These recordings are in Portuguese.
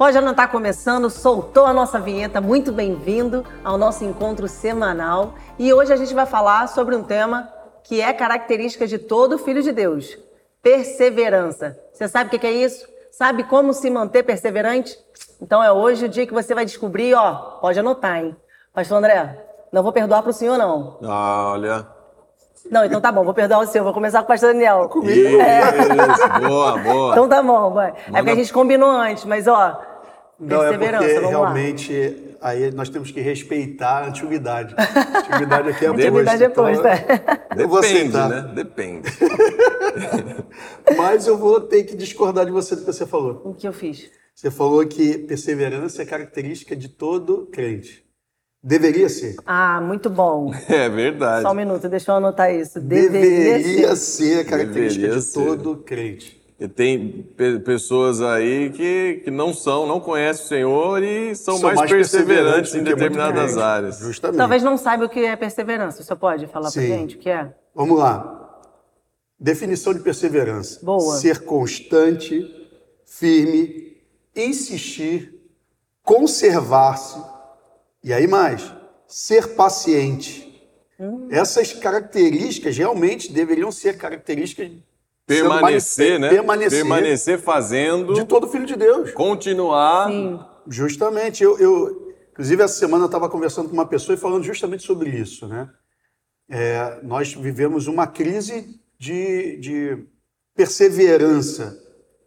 Pode não estar começando, soltou a nossa vinheta. Muito bem-vindo ao nosso encontro semanal. E hoje a gente vai falar sobre um tema que é característica de todo filho de Deus: perseverança. Você sabe o que é isso? Sabe como se manter perseverante? Então é hoje o dia que você vai descobrir, ó, pode anotar, hein? Pastor André, não vou perdoar para o senhor, não. Olha. Não, então tá bom, vou perdoar o senhor, vou começar com o pastor Daniel. Comigo. É. boa, boa. Então tá bom, vai. É porque a gente combinou antes, mas ó, não, é porque realmente lá. aí nós temos que respeitar a antiguidade. A antiguidade aqui é a Antiguidade é posta. Então, eu vou aceitar. né? Depende. Mas eu vou ter que discordar de você do que você falou. O que eu fiz? Você falou que perseverança é característica de todo crente. Deveria ser. Ah, muito bom. É verdade. Só um minuto, deixa eu anotar isso. Deveria, Deveria ser. ser característica Deveria de ser. todo crente. E tem pessoas aí que, que não são, não conhecem o Senhor e são, são mais, mais, perseverantes, perseverantes em determinadas áreas. Justamente. Talvez não saiba o que é perseverança. Você pode falar para gente o que é? Vamos lá. Definição de perseverança. Boa. Ser constante, firme, insistir, conservar-se e aí mais, ser paciente. Hum. Essas características realmente deveriam ser características permanecer, né? Permanecer, permanecer fazendo de todo filho de Deus. Continuar. Sim. Justamente, eu, eu inclusive essa semana eu estava conversando com uma pessoa e falando justamente sobre isso, né? É, nós vivemos uma crise de, de perseverança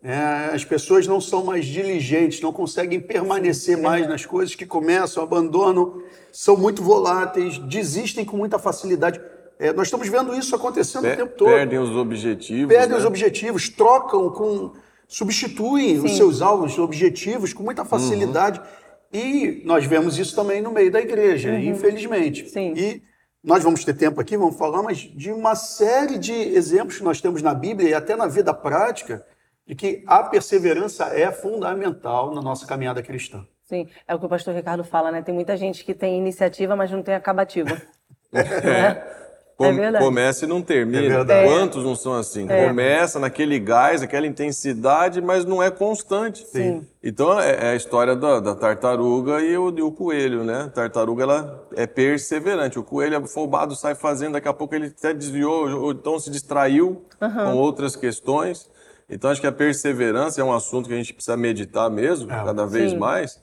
é, as pessoas não são mais diligentes, não conseguem permanecer mais nas coisas que começam, abandonam, são muito voláteis, desistem com muita facilidade. É, nós estamos vendo isso acontecendo o tempo todo. Perdem os objetivos. Perdem né? os objetivos, trocam com. substituem Sim. os seus alvos, objetivos com muita facilidade. Uhum. E nós vemos isso também no meio da igreja, uhum. infelizmente. Sim. E nós vamos ter tempo aqui, vamos falar, mas de uma série de exemplos que nós temos na Bíblia e até na vida prática de que a perseverança é fundamental na nossa caminhada cristã. Sim, é o que o pastor Ricardo fala, né? Tem muita gente que tem iniciativa, mas não tem acabativa. é. É. Começa e não termina. É Quantos não são assim? É. Começa naquele gás, aquela intensidade, mas não é constante. Sim. Então é, é a história da, da tartaruga e o, e o, coelho, né? A tartaruga ela é perseverante. O coelho é afobado, sai fazendo, daqui a pouco ele até desviou, ou então se distraiu uhum. com outras questões. Então acho que a perseverança é um assunto que a gente precisa meditar mesmo, é. cada vez Sim. mais.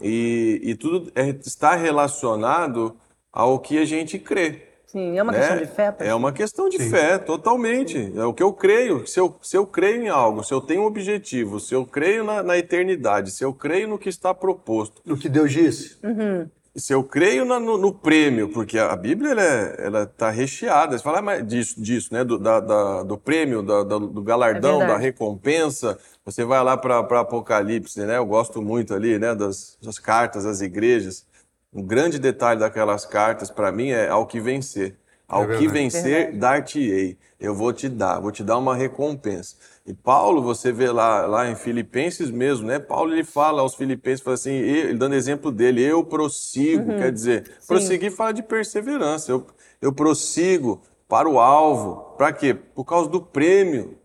E, e tudo é, está relacionado ao que a gente crê. Sim, é uma né? questão de fé. É uma questão de Sim. fé, totalmente. É o que eu creio. Se eu, se eu creio em algo, se eu tenho um objetivo, se eu creio na, na eternidade, se eu creio no que está proposto. No que Deus disse. Uhum se eu creio no, no, no, prêmio, porque a Bíblia ela é, ela está recheada, você fala mais disso, disso, né? Do, da, da, do prêmio, da, da, do galardão, é da recompensa. Você vai lá para Apocalipse, né? Eu gosto muito ali, né? Das, das cartas às igrejas. Um grande detalhe daquelas cartas para mim é ao que vencer. Ao é que vencer, dar-te-ei. Eu vou te dar, vou te dar uma recompensa. E Paulo, você vê lá, lá em Filipenses mesmo, né? Paulo ele fala aos Filipenses, fala assim, ele, dando exemplo dele, eu prossigo, uhum. quer dizer, Sim. prosseguir fala de perseverança. Eu, eu prossigo para o alvo. Para quê? Por causa do prêmio.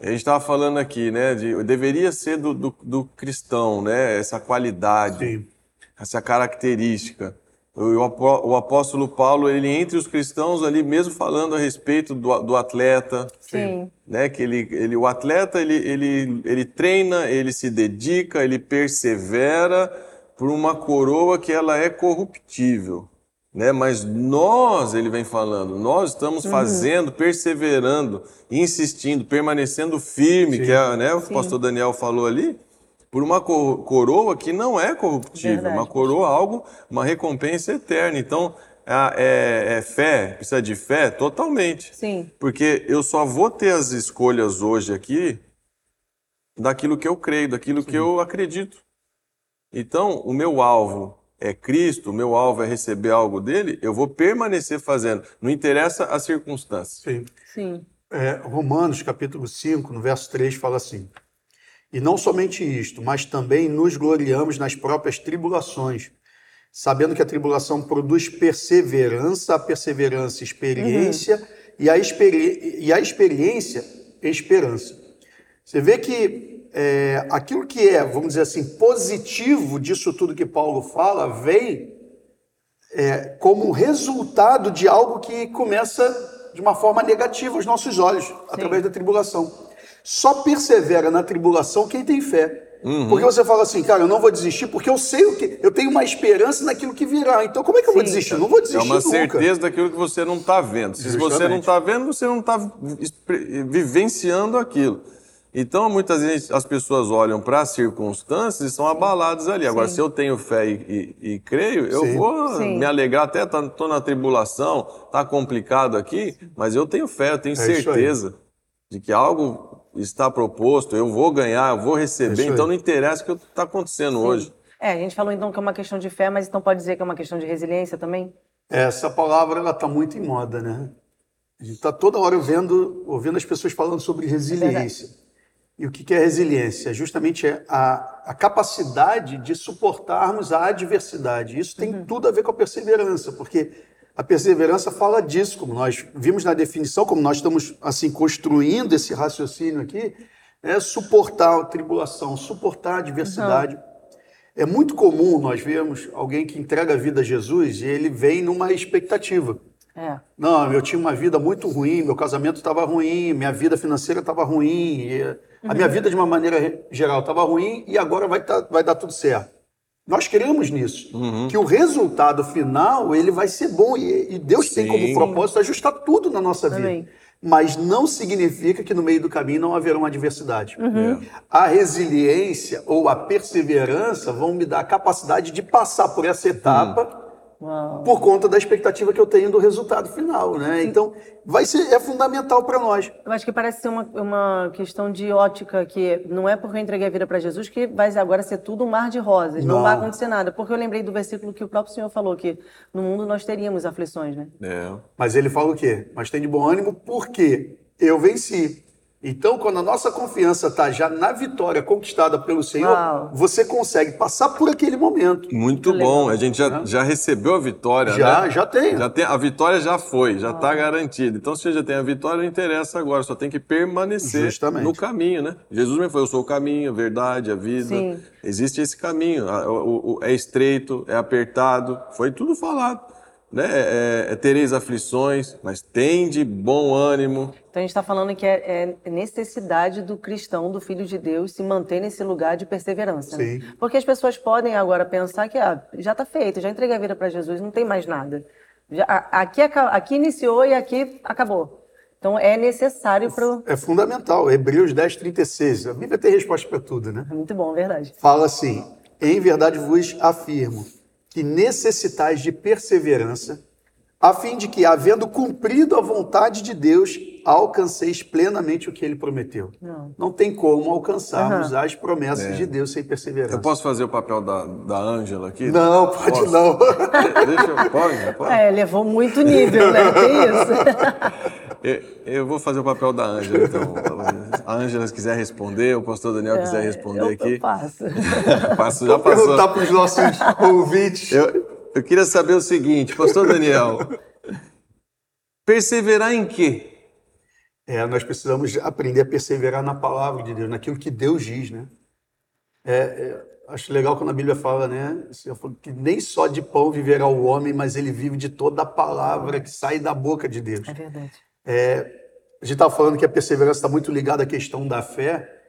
A gente estava falando aqui, né? De, deveria ser do, do, do cristão, né? Essa qualidade, Sim. Essa característica. O apóstolo Paulo, ele entre os cristãos ali mesmo falando a respeito do, do atleta, Sim. né? Que ele, ele, o atleta ele, ele, ele treina, ele se dedica, ele persevera por uma coroa que ela é corruptível, né? Mas nós, ele vem falando, nós estamos uhum. fazendo, perseverando, insistindo, permanecendo firme, Sim. que é, né? O Sim. pastor Daniel falou ali por uma coroa que não é corruptível, Verdade. uma coroa algo, uma recompensa eterna. Então, é, é, fé, precisa de fé totalmente. Sim. Porque eu só vou ter as escolhas hoje aqui daquilo que eu creio, daquilo Sim. que eu acredito. Então, o meu alvo é Cristo, o meu alvo é receber algo dele, eu vou permanecer fazendo. Não interessa as circunstâncias. Sim. Sim. É, Romanos, capítulo 5, no verso 3, fala assim: e não somente isto, mas também nos gloriamos nas próprias tribulações, sabendo que a tribulação produz perseverança, a perseverança, experiência, uhum. e, a experi e a experiência, esperança. Você vê que é, aquilo que é, vamos dizer assim, positivo disso tudo que Paulo fala, vem é, como resultado de algo que começa de uma forma negativa aos nossos olhos, Sim. através da tribulação. Só persevera na tribulação quem tem fé. Uhum. Porque você fala assim, cara, eu não vou desistir porque eu sei o que. Eu tenho uma esperança naquilo que virá. Então, como é que eu Sim. vou desistir? Eu não vou desistir. É uma nunca. certeza daquilo que você não está vendo. Se Justamente. você não está vendo, você não está vivenciando aquilo. Então, muitas vezes as pessoas olham para as circunstâncias e são abaladas ali. Agora, Sim. se eu tenho fé e, e, e creio, eu Sim. vou Sim. me alegrar. Até estou tá, na tribulação, está complicado aqui, mas eu tenho fé, eu tenho é certeza de que algo está proposto, eu vou ganhar, eu vou receber. É então, não interessa o que está acontecendo hoje. É, a gente falou então que é uma questão de fé, mas então pode dizer que é uma questão de resiliência também? Essa palavra ela está muito em moda, né? A gente está toda hora vendo, ouvindo as pessoas falando sobre resiliência. É e o que é resiliência? É justamente a, a capacidade de suportarmos a adversidade. Isso tem uhum. tudo a ver com a perseverança, porque a perseverança fala disso, como nós vimos na definição, como nós estamos assim construindo esse raciocínio aqui, é suportar a tribulação, suportar a adversidade. Uhum. É muito comum nós vermos alguém que entrega a vida a Jesus e ele vem numa expectativa. É. Não, eu tinha uma vida muito ruim, meu casamento estava ruim, minha vida financeira estava ruim, a minha vida de uma maneira geral estava ruim e agora vai, tá, vai dar tudo certo. Nós queremos nisso, uhum. que o resultado final ele vai ser bom e, e Deus Sim. tem como propósito ajustar tudo na nossa vida. Mas não significa que no meio do caminho não haverá uma adversidade. Uhum. É. A resiliência ou a perseverança vão me dar a capacidade de passar por essa etapa uhum Uau. por conta da expectativa que eu tenho do resultado final, né? Então, vai ser é fundamental para nós. Eu acho que parece ser uma, uma questão de ótica que não é porque eu entreguei a vida para Jesus que vai agora ser tudo um mar de rosas, não. não. vai acontecer nada, porque eu lembrei do versículo que o próprio Senhor falou que no mundo nós teríamos aflições, né? É. Mas ele fala o quê? Mas tem de bom ânimo porque eu venci. Então, quando a nossa confiança está já na vitória conquistada pelo Senhor, Uau. você consegue passar por aquele momento. Muito, Muito bom. A gente já, já recebeu a vitória, já, né? Já, tem. Já tem. A vitória já foi, já está garantida. Então, se já tem a vitória, não interessa agora, só tem que permanecer Justamente. no caminho, né? Jesus me falou, eu sou o caminho, a verdade, a vida. Sim. Existe esse caminho. É estreito, é apertado, foi tudo falado né? É, é, tereis aflições, mas tem de bom ânimo. Então a gente está falando que é, é, necessidade do cristão, do filho de Deus, se manter nesse lugar de perseverança. Né? Porque as pessoas podem agora pensar que ah, já está feito, já entreguei a vida para Jesus, não tem mais nada. Já, aqui, aqui iniciou e aqui acabou. Então é necessário para. É fundamental. Hebreus 10, 36. A Bíblia tem resposta para tudo, né? Muito bom, verdade. Fala assim: em verdade vos afirmo que necessitais de perseverança, a fim de que, havendo cumprido a vontade de Deus, alcanceis plenamente o que ele prometeu. Não, Não tem como alcançarmos uhum. as promessas é. de Deus sem perseverança. Eu posso fazer o papel da, da Ângela aqui? Não, pode posso? não. Deixa eu, pode, pode? É, levou muito nível, né? Que isso? Eu, eu, vou fazer o papel da Ângela, então. A Ângela, se quiser responder, o pastor Daniel quiser é, responder eu, aqui. Eu passo. passo já passou. perguntar para os nossos ouvintes. Eu, eu queria saber o seguinte, pastor Daniel, perseverar em quê? É, nós precisamos aprender a perseverar na palavra de Deus, naquilo que Deus diz, né? É, é, acho legal quando a Bíblia fala, né? Que nem só de pão viverá o homem, mas ele vive de toda a palavra que sai da boca de Deus. É verdade. É, a gente estava falando que a perseverança está muito ligada à questão da fé,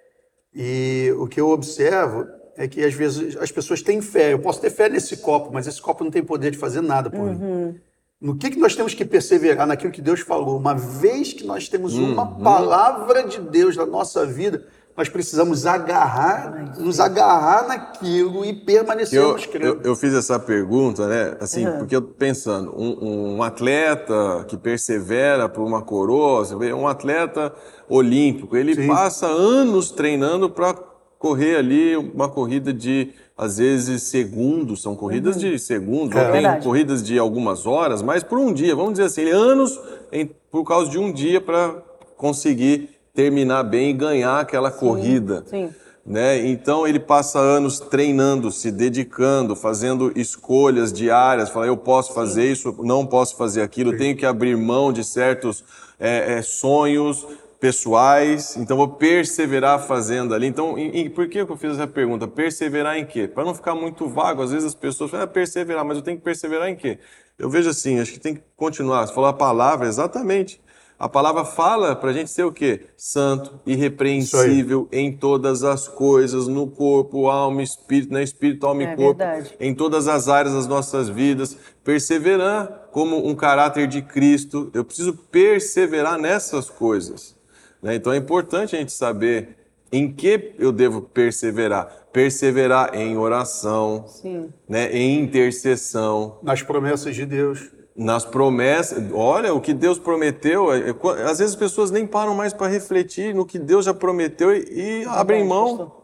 e o que eu observo é que às vezes as pessoas têm fé. Eu posso ter fé nesse copo, mas esse copo não tem poder de fazer nada por uhum. mim. No que, que nós temos que perseverar? Naquilo que Deus falou. Uma vez que nós temos uhum. uma palavra de Deus na nossa vida, nós precisamos agarrar, nos agarrar naquilo e permanecermos eu, eu, eu, fiz essa pergunta, né? Assim, uhum. porque eu pensando, um, um, atleta que persevera por uma coroa, um atleta olímpico, ele Sim. passa anos treinando para correr ali uma corrida de às vezes segundos, são corridas uhum. de segundos, é. tem corridas de algumas horas, mas por um dia, vamos dizer assim, anos em, por causa de um dia para conseguir terminar bem e ganhar aquela sim, corrida. Sim. Né? Então ele passa anos treinando, se dedicando, fazendo escolhas diárias, fala eu posso fazer sim. isso, não posso fazer aquilo, tenho que abrir mão de certos é, é, sonhos pessoais, então vou perseverar fazendo ali. Então, em, em, por que eu fiz essa pergunta? Perseverar em quê? Para não ficar muito vago, às vezes as pessoas falam, ah, perseverar, mas eu tenho que perseverar em quê? Eu vejo assim, acho que tem que continuar. Você falou a palavra, exatamente. A palavra fala para a gente ser o quê? Santo, irrepreensível em todas as coisas, no corpo, alma, espírito, né? Espírito, alma é e corpo, verdade. em todas as áreas das nossas vidas. Perseverar como um caráter de Cristo. Eu preciso perseverar nessas coisas. Né? Então é importante a gente saber em que eu devo perseverar. Perseverar em oração, Sim. Né? em intercessão. Nas promessas de Deus nas promessas. Olha, o que Deus prometeu, é, é, às vezes as pessoas nem param mais para refletir no que Deus já prometeu e, e abrem mão.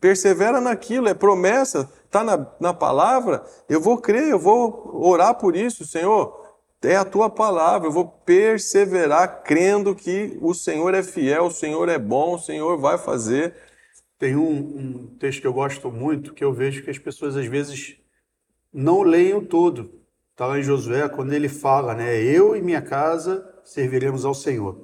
Persevera naquilo, é promessa, está na, na palavra. Eu vou crer, eu vou orar por isso, Senhor. É a tua palavra, eu vou perseverar crendo que o Senhor é fiel, o Senhor é bom, o Senhor vai fazer. Tem um, um texto que eu gosto muito, que eu vejo que as pessoas às vezes não leem o todo Está lá em Josué, quando ele fala, né? Eu e minha casa serviremos ao Senhor.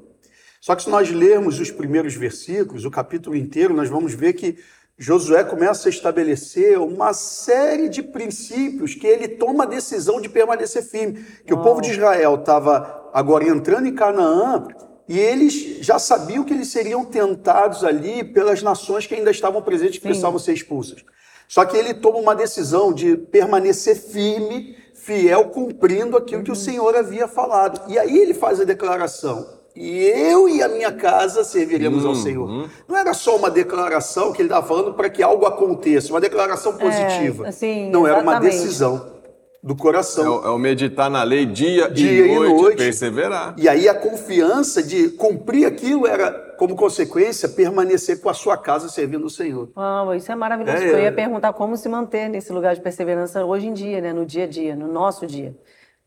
Só que se nós lermos os primeiros versículos, o capítulo inteiro, nós vamos ver que Josué começa a estabelecer uma série de princípios que ele toma a decisão de permanecer firme. Que o povo de Israel estava agora entrando em Canaã e eles já sabiam que eles seriam tentados ali pelas nações que ainda estavam presentes, que Sim. precisavam ser expulsas. Só que ele toma uma decisão de permanecer firme fiel cumprindo aquilo que o Senhor havia falado. E aí ele faz a declaração: e eu e a minha casa serviremos uhum. ao Senhor. Não era só uma declaração que ele estava falando para que algo aconteça, uma declaração é, positiva. É, assim, Não, exatamente. era uma decisão do coração. É o, é o, meditar na lei dia, dia e, noite, e noite, perseverar. E aí a confiança de cumprir aquilo era, como consequência, permanecer com a sua casa servindo o Senhor. Oh, isso é maravilhoso. É, Eu ia perguntar como se manter nesse lugar de perseverança hoje em dia, né? no dia a dia, no nosso dia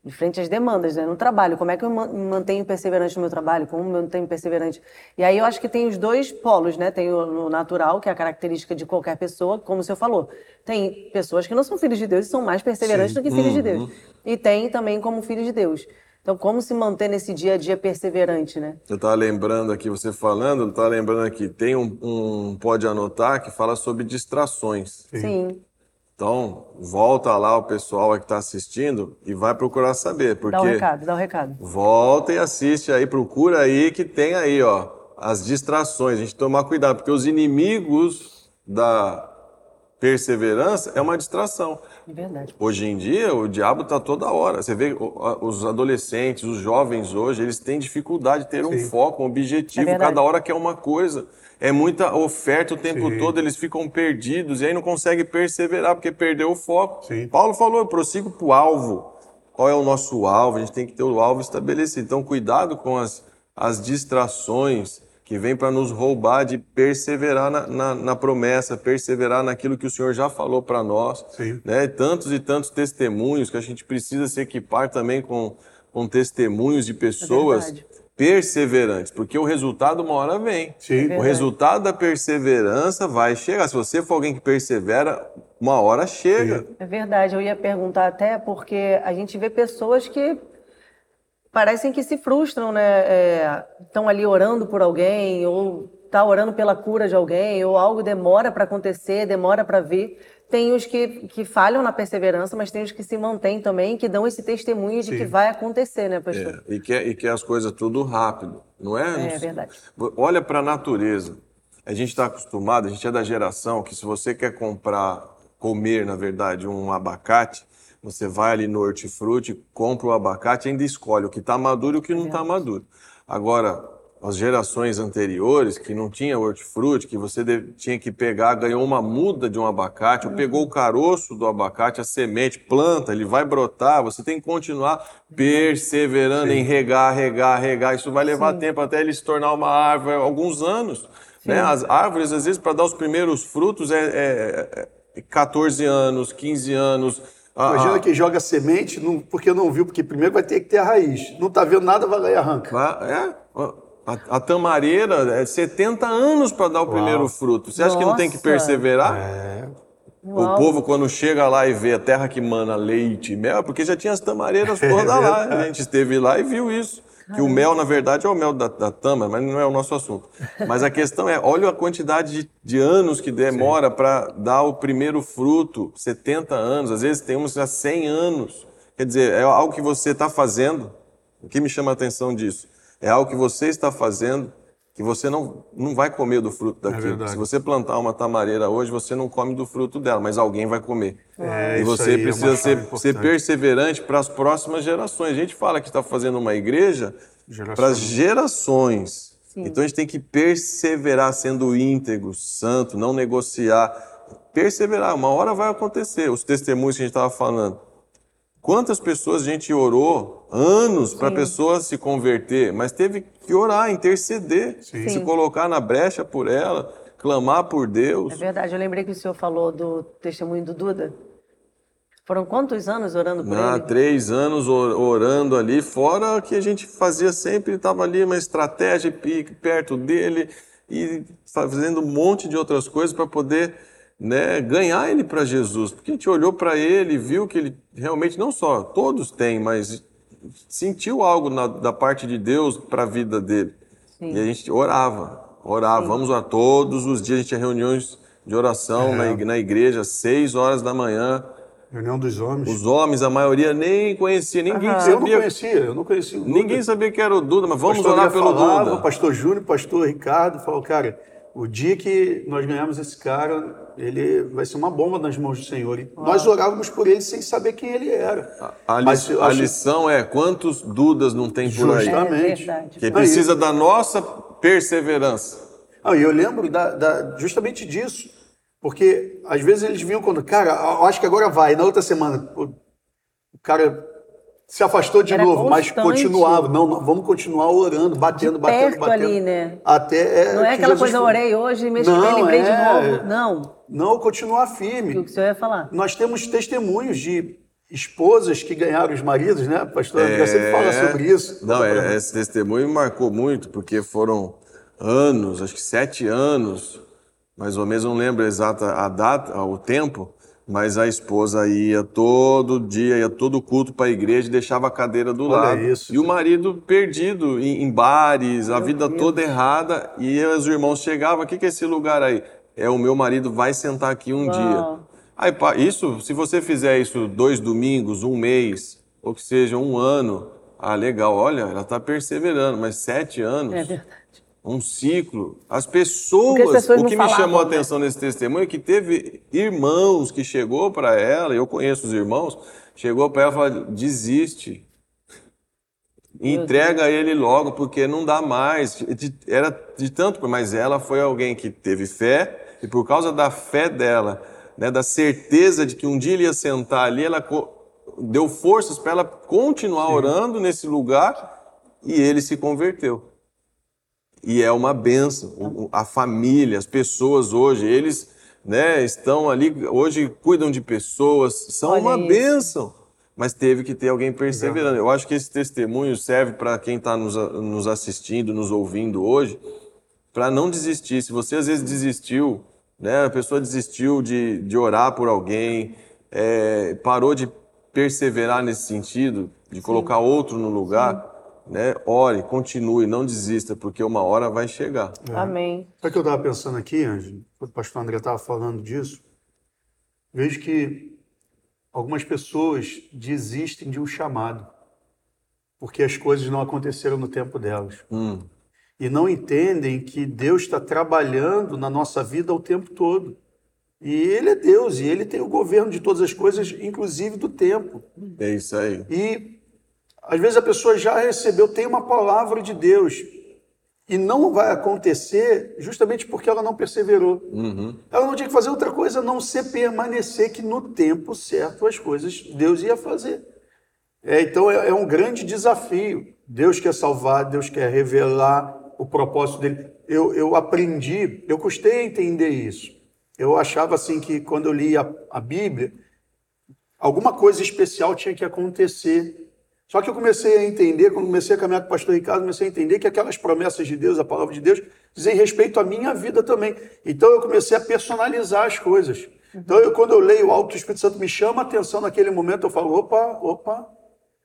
de frente às demandas, né? No trabalho, como é que eu me mantenho perseverante no meu trabalho? Como eu me mantenho perseverante? E aí eu acho que tem os dois polos, né? Tem o natural, que é a característica de qualquer pessoa, como o senhor falou. Tem pessoas que não são filhos de Deus e são mais perseverantes Sim. do que filhos uhum. de Deus. E tem também como filhos de Deus. Então, como se manter nesse dia a dia perseverante, né? Eu estava lembrando aqui, você falando, eu estava lembrando aqui, tem um, um, pode anotar, que fala sobre distrações. Sim. Sim. Então, volta lá o pessoal que está assistindo e vai procurar saber. Porque dá um recado, dá um recado. Volta e assiste aí, procura aí que tem aí, ó, as distrações. A gente tomar cuidado, porque os inimigos da perseverança é uma distração. É verdade. Hoje em dia, o diabo está toda hora. Você vê os adolescentes, os jovens hoje, eles têm dificuldade de ter Sim. um foco, um objetivo. É cada hora quer uma coisa é muita oferta o tempo Sim. todo, eles ficam perdidos e aí não conseguem perseverar porque perdeu o foco. Sim. Paulo falou, eu prossigo para o alvo. Qual é o nosso alvo? A gente tem que ter o alvo estabelecido. Então, cuidado com as, as distrações que vêm para nos roubar de perseverar na, na, na, promessa, perseverar naquilo que o Senhor já falou para nós. Sim. Né? Tantos e tantos testemunhos que a gente precisa se equipar também com, com testemunhos de pessoas é perseverantes, porque o resultado uma hora vem. Sim. É o resultado da perseverança vai chegar. Se você for alguém que persevera, uma hora chega. Sim. É verdade. Eu ia perguntar até porque a gente vê pessoas que parecem que se frustram, né? Estão é, ali orando por alguém ou tá orando pela cura de alguém ou algo demora para acontecer, demora para vir tem os que, que falham na perseverança, mas tem os que se mantêm também, que dão esse testemunho de Sim. que vai acontecer, né, pastor? É, e, que, e que as coisas tudo rápido, não é? É verdade. Olha para a natureza. A gente está acostumado, a gente é da geração que se você quer comprar, comer, na verdade, um abacate, você vai ali no hortifruti, compra o abacate e ainda escolhe o que está maduro e o que é não está maduro. Agora, as gerações anteriores, que não tinha hortifruti, que você tinha que pegar, ganhou uma muda de um abacate, ou pegou o caroço do abacate, a semente, planta, ele vai brotar, você tem que continuar perseverando Sim. em regar, regar, regar. Isso vai levar Sim. tempo até ele se tornar uma árvore, alguns anos. Né? As árvores, às vezes, para dar os primeiros frutos, é, é, é 14 anos, 15 anos. Imagina ah, que joga semente, não, porque não viu, porque primeiro vai ter que ter a raiz. Não está vendo nada, vai lá e arranca. É? A, a tamareira é 70 anos para dar o Uau. primeiro fruto. Você acha Nossa. que não tem que perseverar? É. O povo, quando chega lá e vê a terra que mana leite e mel, porque já tinha as tamareiras todas lá. A gente esteve lá e viu isso. Que o mel, na verdade, é o mel da, da tama, mas não é o nosso assunto. Mas a questão é, olha a quantidade de, de anos que demora para dar o primeiro fruto, 70 anos, às vezes temos já 100 anos. Quer dizer, é algo que você está fazendo, o que me chama a atenção disso? É algo que você está fazendo que você não, não vai comer do fruto É daquilo. verdade. Se você plantar uma tamareira hoje, você não come do fruto dela, mas alguém vai comer. É, e isso você é precisa chave ser, ser perseverante para as próximas gerações. A gente fala que está fazendo uma igreja para as gerações. Então a gente tem que perseverar sendo íntegro, santo, não negociar. Perseverar, uma hora vai acontecer. Os testemunhos que a gente estava falando. Quantas pessoas a gente orou anos para a pessoa se converter, mas teve que orar, interceder, se Sim. colocar na brecha por ela, clamar por Deus. É verdade, eu lembrei que o senhor falou do testemunho do Duda. Foram quantos anos orando por ele? três anos or- orando ali, fora que a gente fazia sempre, estava ali uma estratégia perto dele e fazendo um monte de outras coisas para poder né, ganhar ele para Jesus. Porque a gente olhou para ele e viu que ele realmente, não só todos têm, mas sentiu algo na- da parte de Deus para a vida dele. E a gente orava, orava, vamos orar todos os dias, a gente tinha reuniões de oração na, ig- na igreja, às seis horas da manhã. Reunião dos homens. Os homens, a maioria nem conhecia, ninguém Eu não sabia. conhecia, eu não conhecia o Duda. Ninguém sabia que era o Duda, mas vamos pastor orar pelo falava, Duda. O pastor Júnior, o pastor Ricardo falou, cara, o dia que nós ganhamos esse cara, ele vai ser uma bomba nas mãos do Senhor. E nós orávamos por ele sem saber quem ele era. A, li- Mas a acho- lição é quantos Dudas não tem por aí? Justa- É Exatamente. verdade. Que Aí- precisa da nossa perseverança. Ah, e eu lembro da- da- justamente disso. Porque às vezes eles vinham quando, cara, eu acho que agora vai. Na outra semana, o cara se afastou de Era novo, mas constante. continuava. Não, não, vamos continuar orando, batendo, batendo, perto batendo. ali, né? Até é, Não é que aquela Jesus coisa, eu falou. orei hoje, mês que Não, vem lembrei de é. novo. Não, Não, continuar o que firme. o senhor ia falar. Nós temos testemunhos de esposas que ganharam os maridos, né? Pastor André sempre fala sobre isso. É. Não, é, esse testemunho me marcou muito, porque foram anos, acho que sete anos, mais ou menos, não lembro exata a data, o tempo, mas a esposa ia todo dia, ia todo culto para a igreja e deixava a cadeira do Olha lado. isso, e o marido perdido em, em bares, a vida Deus. toda errada, e os irmãos chegavam, o que, que é esse lugar aí? É, o meu marido vai sentar aqui um Uau. dia. Aí, isso, se você fizer isso dois domingos, um mês, ou que seja um ano, ah, legal, olha, ela está perseverando, mas sete anos, É verdade. Um ciclo. As pessoas, as pessoas o que me chamou a né? atenção nesse testemunho é que teve irmãos que chegou para ela, eu conheço os irmãos, chegou para ela e falou, desiste. Entrega ele logo, porque não dá mais. De- Era de tanto, mas ela foi alguém que teve fé, e por causa da fé dela, né, da certeza de que um dia ele ia sentar ali, ela deu forças para ela continuar orando nesse lugar, e ele se converteu. E é uma benção. A família, as pessoas hoje, eles né, estão ali, hoje cuidam de pessoas, são Olha uma isso. benção. Mas teve que ter alguém perseverando. Eu acho que esse testemunho serve para quem está nos, nos assistindo, nos ouvindo hoje, para não desistir. Se você às vezes desistiu, né, a pessoa desistiu de, de orar por alguém, é, parou de perseverar nesse sentido, de colocar outro no lugar, né, ore, continue, não desista, porque uma hora vai chegar. Amém. Sabe o que eu estava pensando aqui, Ângelo? Quando o pastor André estava falando disso, vejo que algumas pessoas desistem de um chamado, porque as coisas não aconteceram no tempo delas. Hum, E não entendem que Deus está trabalhando na nossa vida o tempo todo. E Ele é Deus, e Ele tem o governo de todas as coisas, inclusive do tempo. é isso aí. E às vezes a pessoa já recebeu, tem uma palavra de Deus, e não vai acontecer justamente porque ela não perseverou. Uhum. Ela não tinha que fazer outra coisa a não ser permanecer que no tempo certo as coisas Deus ia fazer. É, então é, é um grande desafio. Deus quer salvar, Deus quer revelar o propósito dele. Eu, eu aprendi, eu custei a entender isso. Eu achava assim que quando eu lia a, a Bíblia, alguma coisa especial tinha que acontecer. Só que eu comecei a entender, quando comecei a caminhar com o pastor Ricardo, comecei a entender que aquelas promessas de Deus, a palavra de Deus, dizem respeito à minha vida também. Então eu comecei a personalizar as coisas. Então eu, quando eu leio algo que o Espírito Santo me chama a atenção naquele momento, eu falo, opa, opa,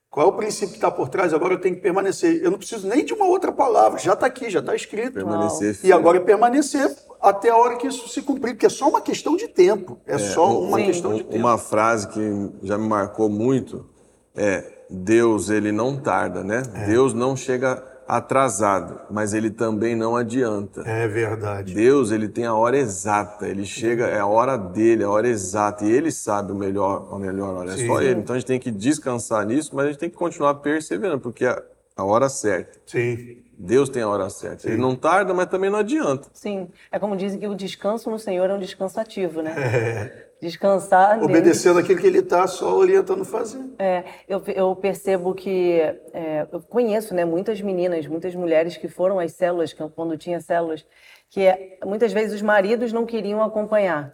Qual é o princípio que está por trás? Agora eu tenho que permanecer. Eu não preciso nem de uma outra palavra, já está aqui, já está escrito. Permanecer. E agora é permanecer até a hora que isso se cumprir, porque é só uma questão de tempo. É, é só uma sim. questão de tempo. Uma frase que já me marcou muito é: Deus, ele não tarda, né? É. Deus não chega atrasado, mas ele também não adianta. É verdade. Deus, ele tem a hora exata, ele chega, é a hora dele, a hora exata, e ele sabe o melhor, a melhor hora, Sim. é só ele. Então a gente tem que descansar nisso, mas a gente tem que continuar perseverando, porque é a hora certa. Sim. Deus tem a hora certa. Sim. Ele não tarda, mas também não adianta. Sim. É como dizem que o descanso no Senhor é um descanso ativo, né? É. Descansar. Obedecendo aquilo que ele está só orientando fazer. É, eu, eu percebo que. É, eu conheço né, muitas meninas, muitas mulheres que foram às células, quando tinha células, que é, muitas vezes os maridos não queriam acompanhar.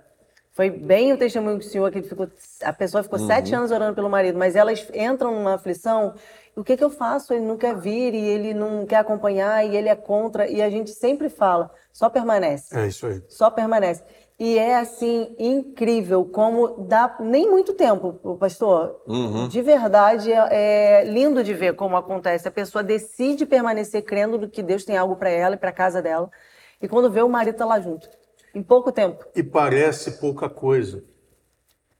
Foi bem o testemunho do senhor que ficou, a pessoa ficou uhum. sete anos orando pelo marido, mas elas entram numa aflição o que, que eu faço? Ele não quer vir e ele não quer acompanhar e ele é contra. E a gente sempre fala, só permanece. É isso aí. Só permanece. E é assim incrível como dá nem muito tempo, pastor. Uhum. De verdade é, é, lindo de ver como acontece. A pessoa decide permanecer crendo que Deus tem algo para ela e para casa dela. E quando vê o marido tá lá junto, em pouco tempo. E parece pouca coisa.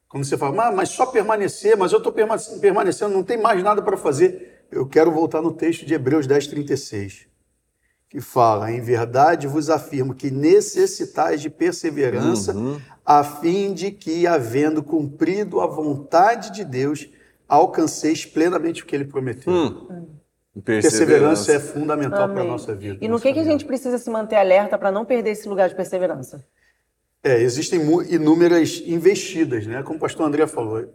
Como você fala, mas só permanecer, mas eu estou permanecendo, não tem mais nada para fazer. Eu quero voltar no texto de Hebreus 10, 36, que fala: Em verdade vos afirmo que necessitais de perseverança, uhum. a fim de que, havendo cumprido a vontade de Deus, alcanceis plenamente o que ele prometeu. Hum. Perseverança. perseverança. é fundamental para a nossa vida. E no que, que a gente precisa se manter alerta para não perder esse lugar de perseverança? É, existem inúmeras investidas, né? Como o pastor André falou,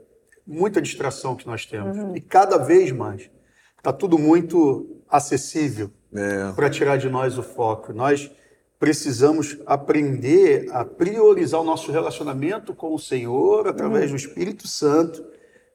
muita distração que nós temos. Uhum. E cada vez mais. Está tudo muito acessível é. para tirar de nós o foco. Nós precisamos aprender a priorizar o nosso relacionamento com o Senhor através uhum. do Espírito Santo,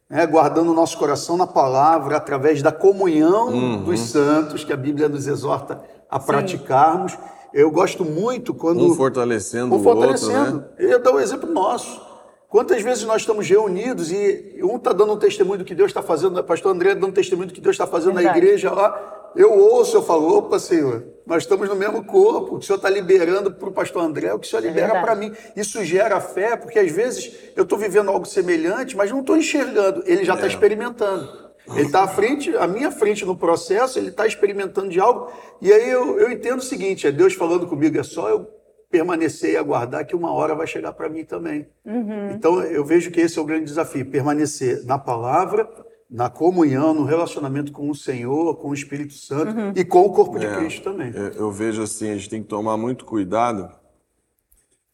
né? guardando o nosso coração na palavra, através da comunhão uhum. dos santos, que a Bíblia nos exorta a Sim. praticarmos eu gosto muito quando. Um fortalecendo um fortalecendo. o outro. Né? Eu dou um exemplo nosso. Quantas vezes nós estamos reunidos e um está dando um testemunho do que Deus está fazendo, o pastor André dando um testemunho do que Deus está fazendo Verdade. na igreja lá. Eu ouço, eu falo, opa, Senhor, nós estamos no mesmo corpo. O que o Senhor está liberando para o pastor André, o que o Senhor é libera é para mim. Isso gera fé, porque às vezes eu estou vivendo algo semelhante, mas não estou enxergando. Ele já está é. experimentando. Ele está à frente, à minha frente no processo, ele está experimentando de algo. E aí eu, eu entendo o seguinte: é Deus falando comigo, é só eu permanecer e aguardar que uma hora vai chegar para mim também. Uhum. Então eu vejo que esse é o grande desafio: permanecer na palavra, na comunhão, no relacionamento com o Senhor, com o Espírito Santo uhum. e com o corpo de é, Cristo também. É, eu vejo assim: a gente tem que tomar muito cuidado.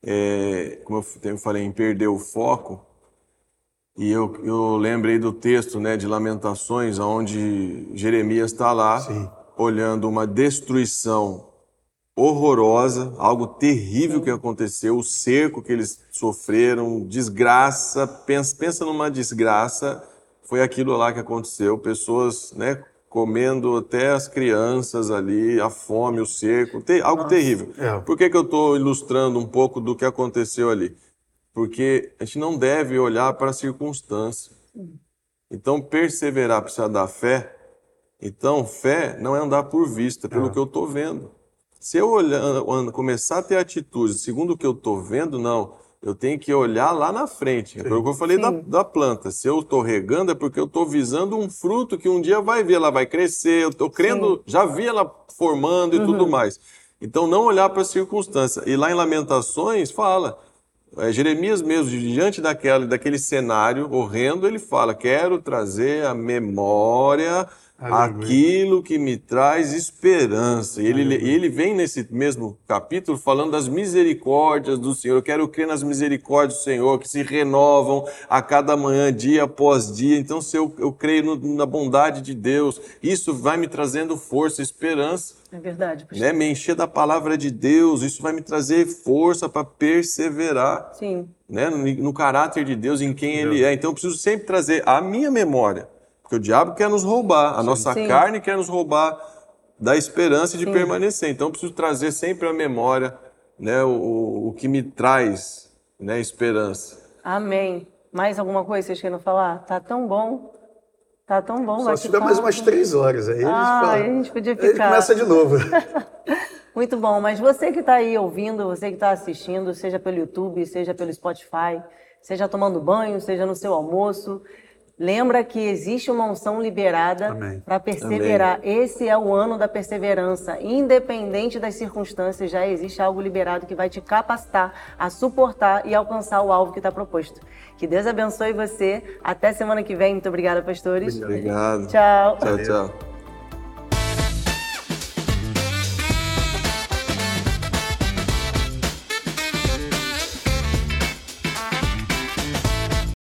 É, como eu falei, em perder o foco e eu, eu lembrei do texto né, de Lamentações, onde Jeremias está lá, Sim. olhando uma destruição horrorosa, algo terrível que aconteceu, o cerco que eles sofreram, desgraça, pensa, pensa numa desgraça, foi aquilo lá que aconteceu, pessoas né, comendo até as crianças ali, a fome, o cerco, algo Nossa. terrível. É. Por que, que eu estou ilustrando um pouco do que aconteceu ali? porque a gente não deve olhar para a circunstância. Então, perseverar precisa dar fé. Então, fé não é andar por vista, pelo é. que eu estou vendo. Se eu olhar, começar a ter atitude segundo o que eu estou vendo, não. Eu tenho que olhar lá na frente. É o que eu falei da, da, planta. Se eu estou regando, é porque eu estou visando um fruto que um dia vai ver, ela vai crescer. Eu estou crendo, Sim. já vi ela formando e uhum. tudo mais. Então, não olhar para a circunstância. E lá em Lamentações, fala é, Jeremias mesmo, diante daquela, daquele cenário horrendo, ele fala: Quero trazer a memória aquilo que me traz esperança. E ele, ele vem nesse mesmo capítulo falando das misericórdias do Senhor. Eu quero crer nas misericórdias do Senhor, que se renovam a cada manhã, dia após dia. Então, se eu, eu creio no, na bondade de Deus, isso vai me trazendo força, esperança. É verdade. Né? Me encher da palavra de Deus, isso vai me trazer força para perseverar. Sim. Né? No, no, caráter de Deus, em quem Deus. Ele é. Então, eu preciso sempre trazer a minha memória porque o diabo quer nos roubar, a sim, nossa sim. carne quer nos roubar da esperança de sim. permanecer. Então eu preciso trazer sempre à memória né, o, o que me traz né, esperança. Amém. Mais alguma coisa que vocês querem falar? Tá tão bom. Tá tão bom. Só se tiver mais umas três horas aí. Ah, a gente podia ficar. Aí começa de novo. Muito bom. Mas você que está aí ouvindo, você que está assistindo, seja pelo YouTube, seja pelo Spotify, seja tomando banho, seja no seu almoço, Lembra que existe uma unção liberada para perseverar. Amém. Esse é o ano da perseverança. Independente das circunstâncias, já existe algo liberado que vai te capacitar a suportar e alcançar o alvo que está proposto. Que Deus abençoe você. Até semana que vem. Muito obrigada, pastores. Obrigado. Tchau. Tchau, tchau.